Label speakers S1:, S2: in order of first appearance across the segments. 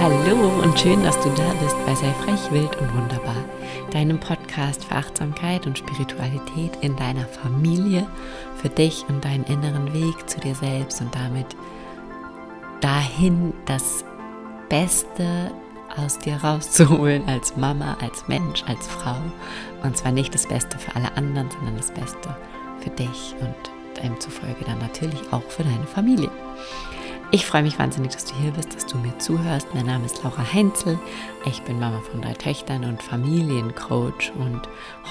S1: Hallo und schön, dass du da bist bei Sei frech, wild und wunderbar, deinem Podcast für Achtsamkeit und Spiritualität in deiner Familie, für dich und deinen inneren Weg zu dir selbst und damit dahin das Beste aus dir rauszuholen als Mama, als Mensch, als Frau. Und zwar nicht das Beste für alle anderen, sondern das Beste für dich und demzufolge dann natürlich auch für deine Familie. Ich freue mich wahnsinnig, dass du hier bist, dass du mir zuhörst. Mein Name ist Laura Heinzel. Ich bin Mama von drei Töchtern und Familiencoach und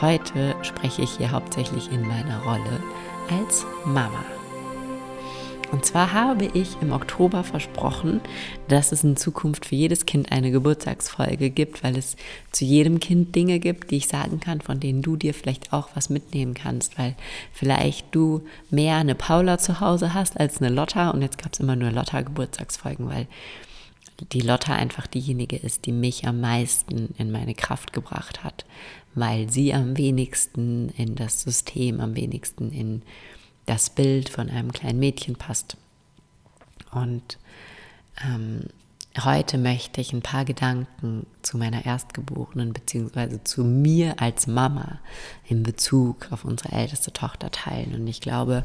S1: heute spreche ich hier hauptsächlich in meiner Rolle als Mama. Und zwar habe ich im Oktober versprochen, dass es in Zukunft für jedes Kind eine Geburtstagsfolge gibt, weil es zu jedem Kind Dinge gibt, die ich sagen kann, von denen du dir vielleicht auch was mitnehmen kannst, weil vielleicht du mehr eine Paula zu Hause hast als eine Lotta. Und jetzt gab es immer nur Lotta Geburtstagsfolgen, weil die Lotta einfach diejenige ist, die mich am meisten in meine Kraft gebracht hat, weil sie am wenigsten in das System, am wenigsten in das Bild von einem kleinen Mädchen passt. Und ähm, heute möchte ich ein paar Gedanken zu meiner Erstgeborenen bzw. zu mir als Mama in Bezug auf unsere älteste Tochter teilen. Und ich glaube,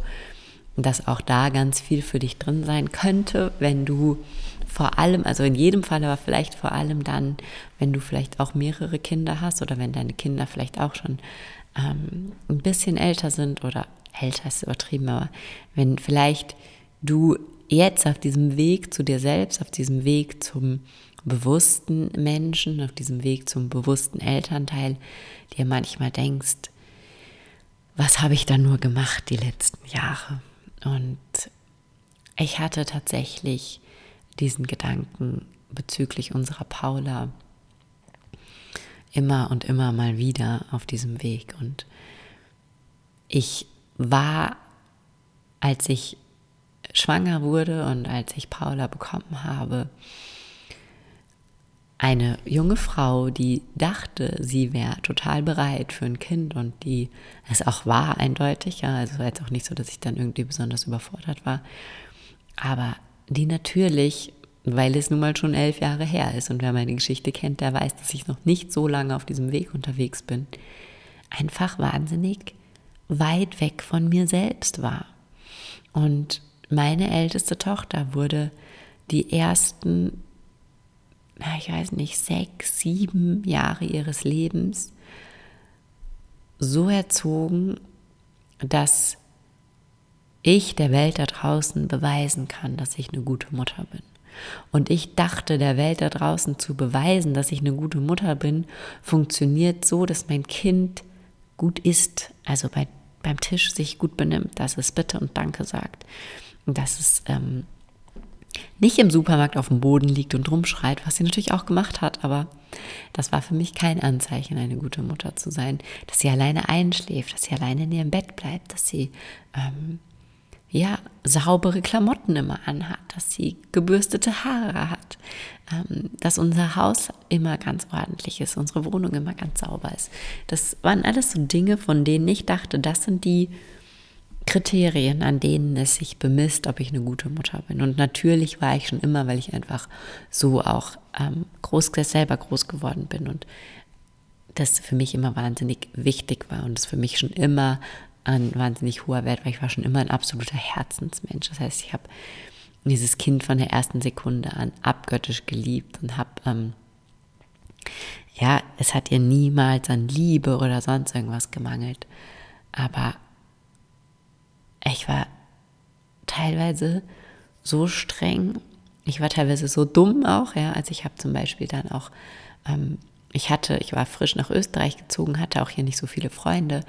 S1: dass auch da ganz viel für dich drin sein könnte, wenn du vor allem, also in jedem Fall, aber vielleicht vor allem dann, wenn du vielleicht auch mehrere Kinder hast oder wenn deine Kinder vielleicht auch schon ähm, ein bisschen älter sind oder älter ist übertrieben, aber wenn vielleicht du jetzt auf diesem Weg zu dir selbst, auf diesem Weg zum bewussten Menschen, auf diesem Weg zum bewussten Elternteil, dir manchmal denkst, was habe ich da nur gemacht die letzten Jahre? Und ich hatte tatsächlich diesen Gedanken bezüglich unserer Paula immer und immer mal wieder auf diesem Weg. Und ich war, als ich schwanger wurde und als ich Paula bekommen habe, eine junge Frau, die dachte, sie wäre total bereit für ein Kind und die es auch war eindeutig, ja, also war jetzt auch nicht so, dass ich dann irgendwie besonders überfordert war, aber die natürlich, weil es nun mal schon elf Jahre her ist und wer meine Geschichte kennt, der weiß, dass ich noch nicht so lange auf diesem Weg unterwegs bin, einfach wahnsinnig weit weg von mir selbst war. Und meine älteste Tochter wurde die ersten, ich weiß nicht, sechs, sieben Jahre ihres Lebens so erzogen, dass ich der Welt da draußen beweisen kann, dass ich eine gute Mutter bin. Und ich dachte, der Welt da draußen zu beweisen, dass ich eine gute Mutter bin, funktioniert so, dass mein Kind gut ist. Also bei beim Tisch sich gut benimmt, dass es Bitte und Danke sagt, dass es ähm, nicht im Supermarkt auf dem Boden liegt und rumschreit, was sie natürlich auch gemacht hat, aber das war für mich kein Anzeichen, eine gute Mutter zu sein, dass sie alleine einschläft, dass sie alleine in ihrem Bett bleibt, dass sie ähm, ja, saubere Klamotten immer anhat, dass sie gebürstete Haare hat, ähm, dass unser Haus immer ganz ordentlich ist, unsere Wohnung immer ganz sauber ist. Das waren alles so Dinge, von denen ich dachte, das sind die Kriterien, an denen es sich bemisst, ob ich eine gute Mutter bin. Und natürlich war ich schon immer, weil ich einfach so auch ähm, groß, selber groß geworden bin und das für mich immer wahnsinnig wichtig war und es für mich schon immer ein wahnsinnig hoher Wert, weil ich war schon immer ein absoluter Herzensmensch. Das heißt, ich habe dieses Kind von der ersten Sekunde an abgöttisch geliebt und habe, ähm, ja, es hat ihr niemals an Liebe oder sonst irgendwas gemangelt. Aber ich war teilweise so streng, ich war teilweise so dumm auch, ja, als ich habe zum Beispiel dann auch ähm, ich hatte, ich war frisch nach Österreich gezogen, hatte auch hier nicht so viele Freunde,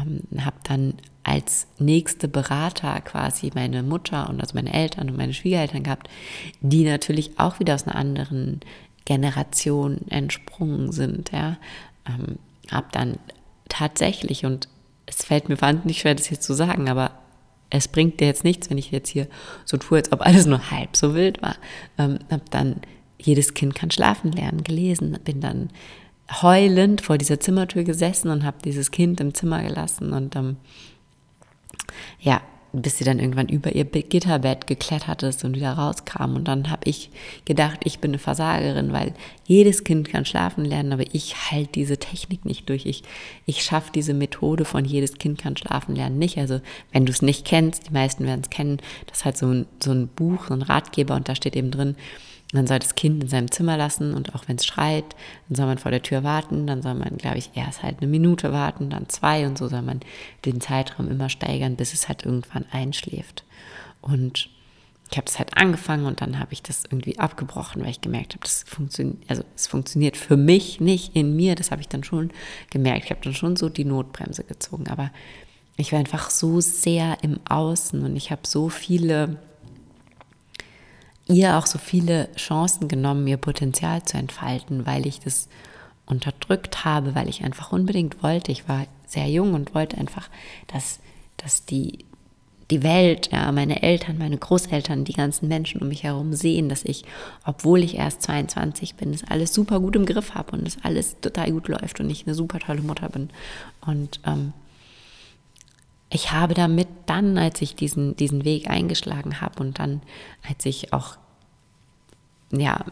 S1: ähm, habe dann als nächste Berater quasi meine Mutter und also meine Eltern und meine Schwiegereltern gehabt, die natürlich auch wieder aus einer anderen Generation entsprungen sind. Ja, ähm, habe dann tatsächlich und es fällt mir wahnsinnig schwer, das jetzt zu sagen, aber es bringt dir jetzt nichts, wenn ich jetzt hier so tue, als ob alles nur halb so wild war. Ähm, habe dann jedes Kind kann schlafen lernen gelesen, bin dann heulend vor dieser Zimmertür gesessen und habe dieses Kind im Zimmer gelassen und ähm, ja, bis sie dann irgendwann über ihr Gitterbett geklettert ist und wieder rauskam. Und dann habe ich gedacht, ich bin eine Versagerin, weil jedes Kind kann schlafen lernen, aber ich halte diese Technik nicht durch. Ich, ich schaffe diese Methode von jedes Kind kann schlafen lernen nicht. Also wenn du es nicht kennst, die meisten werden es kennen, das ist halt so ein, so ein Buch, so ein Ratgeber und da steht eben drin, man soll das Kind in seinem Zimmer lassen und auch wenn es schreit, dann soll man vor der Tür warten, dann soll man, glaube ich, erst halt eine Minute warten, dann zwei und so soll man den Zeitraum immer steigern, bis es halt irgendwann einschläft. Und ich habe das halt angefangen und dann habe ich das irgendwie abgebrochen, weil ich gemerkt habe, das funktioniert, also es funktioniert für mich nicht in mir, das habe ich dann schon gemerkt. Ich habe dann schon so die Notbremse gezogen, aber ich war einfach so sehr im Außen und ich habe so viele ihr auch so viele Chancen genommen, ihr Potenzial zu entfalten, weil ich das unterdrückt habe, weil ich einfach unbedingt wollte. Ich war sehr jung und wollte einfach, dass, dass die, die Welt, ja, meine Eltern, meine Großeltern, die ganzen Menschen um mich herum sehen, dass ich, obwohl ich erst 22 bin, das alles super gut im Griff habe und das alles total gut läuft und ich eine super tolle Mutter bin. Und ähm, ich habe damit dann, als ich diesen, diesen Weg eingeschlagen habe und dann, als ich auch, ja,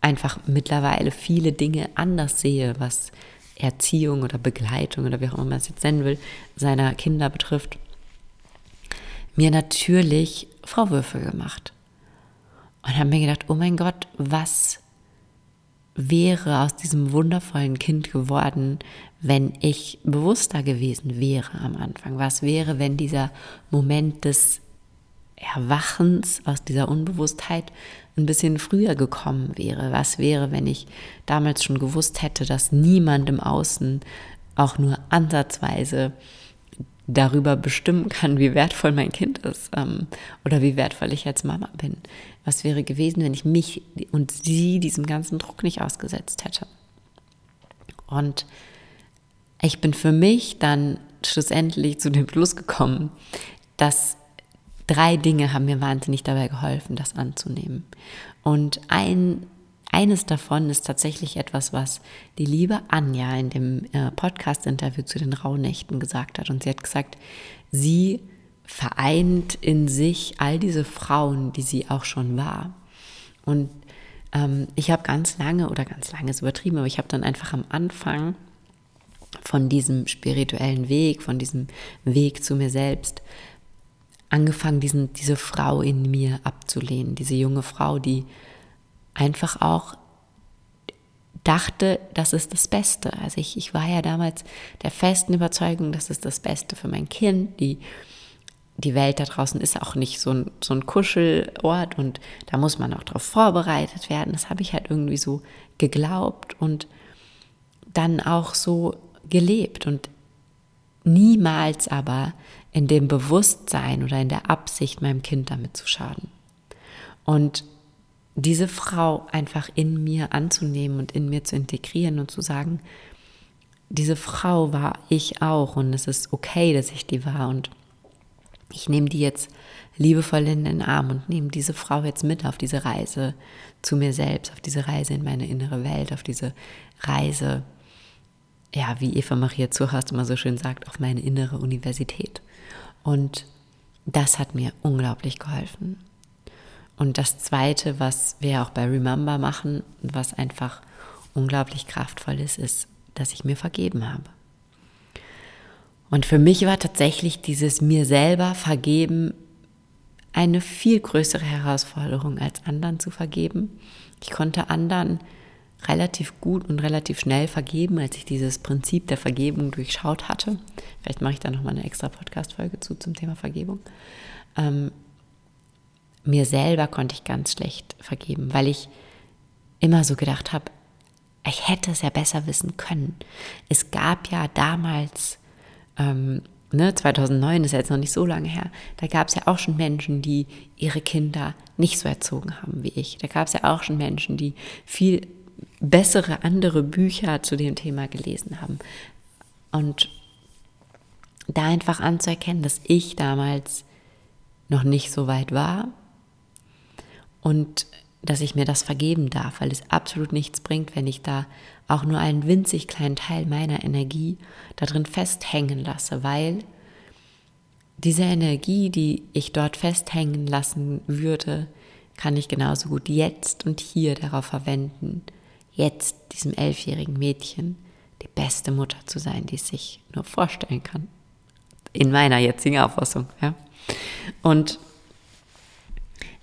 S1: einfach mittlerweile viele Dinge anders sehe, was Erziehung oder Begleitung oder wie auch immer man es jetzt nennen will, seiner Kinder betrifft, mir natürlich Vorwürfe gemacht. Und habe mir gedacht, oh mein Gott, was wäre aus diesem wundervollen Kind geworden, wenn ich bewusster gewesen wäre am Anfang? Was wäre, wenn dieser Moment des Erwachens aus dieser Unbewusstheit ein bisschen früher gekommen wäre? Was wäre, wenn ich damals schon gewusst hätte, dass niemand im Außen auch nur ansatzweise darüber bestimmen kann, wie wertvoll mein Kind ist ähm, oder wie wertvoll ich als Mama bin. Was wäre gewesen, wenn ich mich und sie diesem ganzen Druck nicht ausgesetzt hätte? Und ich bin für mich dann schlussendlich zu dem Schluss gekommen, dass drei Dinge haben mir wahnsinnig dabei geholfen, das anzunehmen. Und ein eines davon ist tatsächlich etwas, was die liebe Anja in dem äh, Podcast-Interview zu den Rauhnächten gesagt hat. Und sie hat gesagt, sie vereint in sich all diese Frauen, die sie auch schon war. Und ähm, ich habe ganz lange, oder ganz lange ist übertrieben, aber ich habe dann einfach am Anfang von diesem spirituellen Weg, von diesem Weg zu mir selbst, angefangen, diesen, diese Frau in mir abzulehnen, diese junge Frau, die einfach auch dachte, das ist das Beste. Also ich, ich war ja damals der festen Überzeugung, das ist das Beste für mein Kind. Die, die Welt da draußen ist auch nicht so ein, so ein Kuschelort und da muss man auch darauf vorbereitet werden. Das habe ich halt irgendwie so geglaubt und dann auch so gelebt und niemals aber in dem Bewusstsein oder in der Absicht, meinem Kind damit zu schaden. Und diese Frau einfach in mir anzunehmen und in mir zu integrieren und zu sagen, diese Frau war ich auch und es ist okay, dass ich die war und ich nehme die jetzt liebevoll in den Arm und nehme diese Frau jetzt mit auf diese Reise zu mir selbst, auf diese Reise in meine innere Welt, auf diese Reise, ja, wie Eva Maria Zurhast immer so schön sagt, auf meine innere Universität. Und das hat mir unglaublich geholfen. Und das Zweite, was wir auch bei Remember machen, was einfach unglaublich kraftvoll ist, ist, dass ich mir vergeben habe. Und für mich war tatsächlich dieses mir selber vergeben eine viel größere Herausforderung als anderen zu vergeben. Ich konnte anderen relativ gut und relativ schnell vergeben, als ich dieses Prinzip der Vergebung durchschaut hatte. Vielleicht mache ich da nochmal eine extra Podcast-Folge zu zum Thema Vergebung. Ähm, mir selber konnte ich ganz schlecht vergeben, weil ich immer so gedacht habe, ich hätte es ja besser wissen können. Es gab ja damals, ähm, ne, 2009 ist ja jetzt noch nicht so lange her, da gab es ja auch schon Menschen, die ihre Kinder nicht so erzogen haben wie ich. Da gab es ja auch schon Menschen, die viel bessere andere Bücher zu dem Thema gelesen haben. Und da einfach anzuerkennen, dass ich damals noch nicht so weit war und dass ich mir das vergeben darf, weil es absolut nichts bringt, wenn ich da auch nur einen winzig kleinen Teil meiner Energie da drin festhängen lasse, weil diese Energie, die ich dort festhängen lassen würde, kann ich genauso gut jetzt und hier darauf verwenden, jetzt diesem elfjährigen Mädchen die beste Mutter zu sein, die es sich nur vorstellen kann. In meiner jetzigen Auffassung. Ja. Und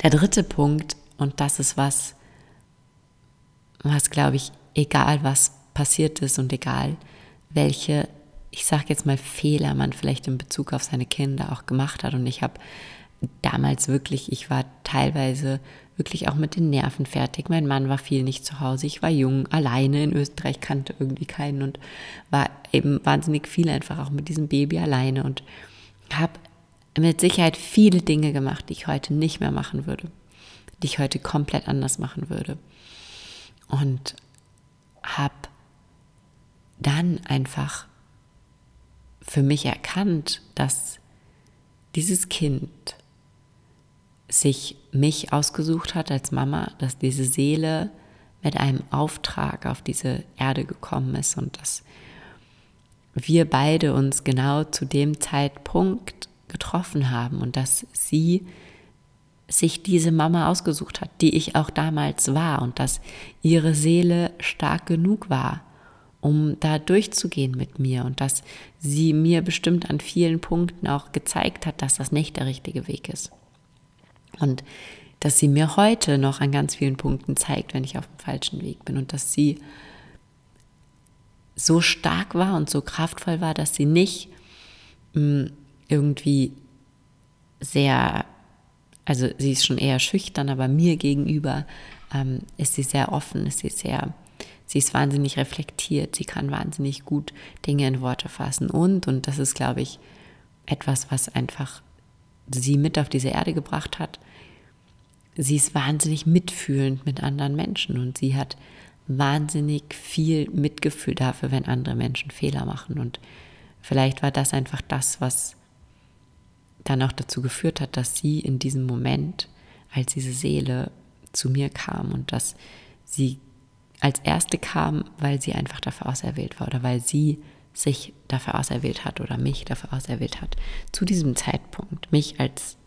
S1: der dritte Punkt, und das ist was, was glaube ich, egal was passiert ist und egal welche, ich sage jetzt mal Fehler man vielleicht in Bezug auf seine Kinder auch gemacht hat. Und ich habe damals wirklich, ich war teilweise wirklich auch mit den Nerven fertig. Mein Mann war viel nicht zu Hause. Ich war jung, alleine in Österreich, kannte irgendwie keinen und war eben wahnsinnig viel einfach auch mit diesem Baby alleine und habe mit Sicherheit viele Dinge gemacht, die ich heute nicht mehr machen würde, die ich heute komplett anders machen würde. Und habe dann einfach für mich erkannt, dass dieses Kind sich mich ausgesucht hat als Mama, dass diese Seele mit einem Auftrag auf diese Erde gekommen ist und dass wir beide uns genau zu dem Zeitpunkt getroffen haben und dass sie sich diese Mama ausgesucht hat, die ich auch damals war und dass ihre Seele stark genug war, um da durchzugehen mit mir und dass sie mir bestimmt an vielen Punkten auch gezeigt hat, dass das nicht der richtige Weg ist. Und dass sie mir heute noch an ganz vielen Punkten zeigt, wenn ich auf dem falschen Weg bin und dass sie so stark war und so kraftvoll war, dass sie nicht mh, hm, irgendwie sehr, also sie ist schon eher schüchtern, aber mir gegenüber ähm, ist sie sehr offen, ist sie sehr, sie ist wahnsinnig reflektiert, sie kann wahnsinnig gut Dinge in Worte fassen und, und das ist, glaube ich, etwas, was einfach sie mit auf diese Erde gebracht hat. Sie ist wahnsinnig mitfühlend mit anderen Menschen und sie hat wahnsinnig viel Mitgefühl dafür, wenn andere Menschen Fehler machen. Und vielleicht war das einfach das, was dann auch dazu geführt hat, dass sie in diesem Moment, als diese Seele zu mir kam und dass sie als erste kam, weil sie einfach dafür auserwählt war oder weil sie sich dafür auserwählt hat oder mich dafür auserwählt hat, zu diesem Zeitpunkt, mich als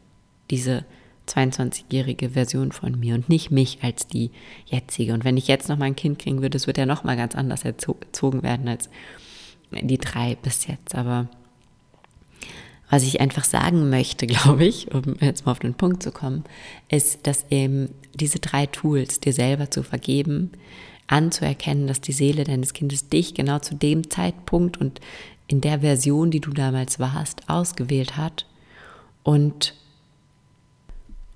S1: diese 22-jährige Version von mir und nicht mich als die jetzige. Und wenn ich jetzt noch mal ein Kind kriegen würde, es wird ja noch mal ganz anders erzogen werden als die drei bis jetzt. Aber was ich einfach sagen möchte, glaube ich, um jetzt mal auf den Punkt zu kommen, ist, dass eben diese drei Tools, dir selber zu vergeben, anzuerkennen, dass die Seele deines Kindes dich genau zu dem Zeitpunkt und in der Version, die du damals warst, ausgewählt hat und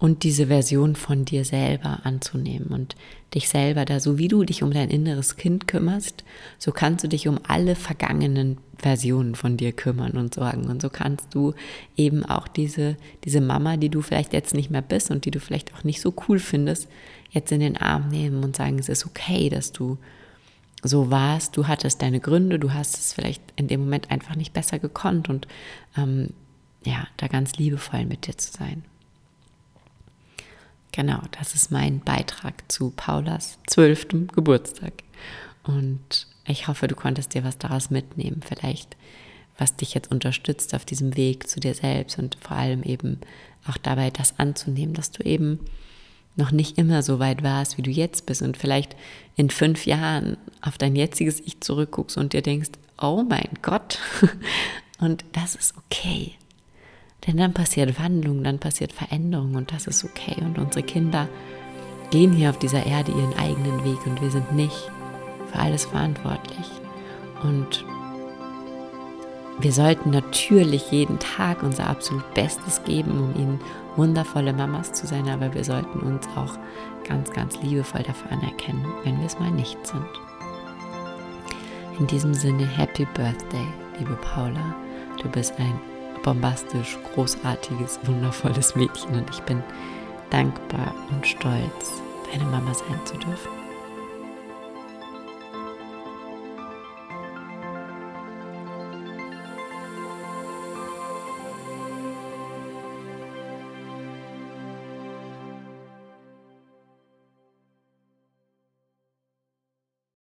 S1: und diese Version von dir selber anzunehmen und dich selber da, so wie du dich um dein inneres Kind kümmerst, so kannst du dich um alle vergangenen Versionen von dir kümmern und sorgen. Und so kannst du eben auch diese, diese Mama, die du vielleicht jetzt nicht mehr bist und die du vielleicht auch nicht so cool findest, jetzt in den Arm nehmen und sagen, es ist okay, dass du so warst, du hattest deine Gründe, du hast es vielleicht in dem Moment einfach nicht besser gekonnt und ähm, ja, da ganz liebevoll mit dir zu sein. Genau, das ist mein Beitrag zu Paulas zwölftem Geburtstag. Und ich hoffe, du konntest dir was daraus mitnehmen. Vielleicht, was dich jetzt unterstützt auf diesem Weg zu dir selbst und vor allem eben auch dabei, das anzunehmen, dass du eben noch nicht immer so weit warst, wie du jetzt bist und vielleicht in fünf Jahren auf dein jetziges Ich zurückguckst und dir denkst, oh mein Gott, und das ist okay. Denn dann passiert Wandlung, dann passiert Veränderung und das ist okay. Und unsere Kinder gehen hier auf dieser Erde ihren eigenen Weg und wir sind nicht für alles verantwortlich. Und wir sollten natürlich jeden Tag unser absolut Bestes geben, um ihnen wundervolle Mamas zu sein, aber wir sollten uns auch ganz, ganz liebevoll dafür anerkennen, wenn wir es mal nicht sind. In diesem Sinne, Happy Birthday, liebe Paula. Du bist ein bombastisch, großartiges, wundervolles Mädchen und ich bin dankbar und stolz, deine Mama sein zu dürfen.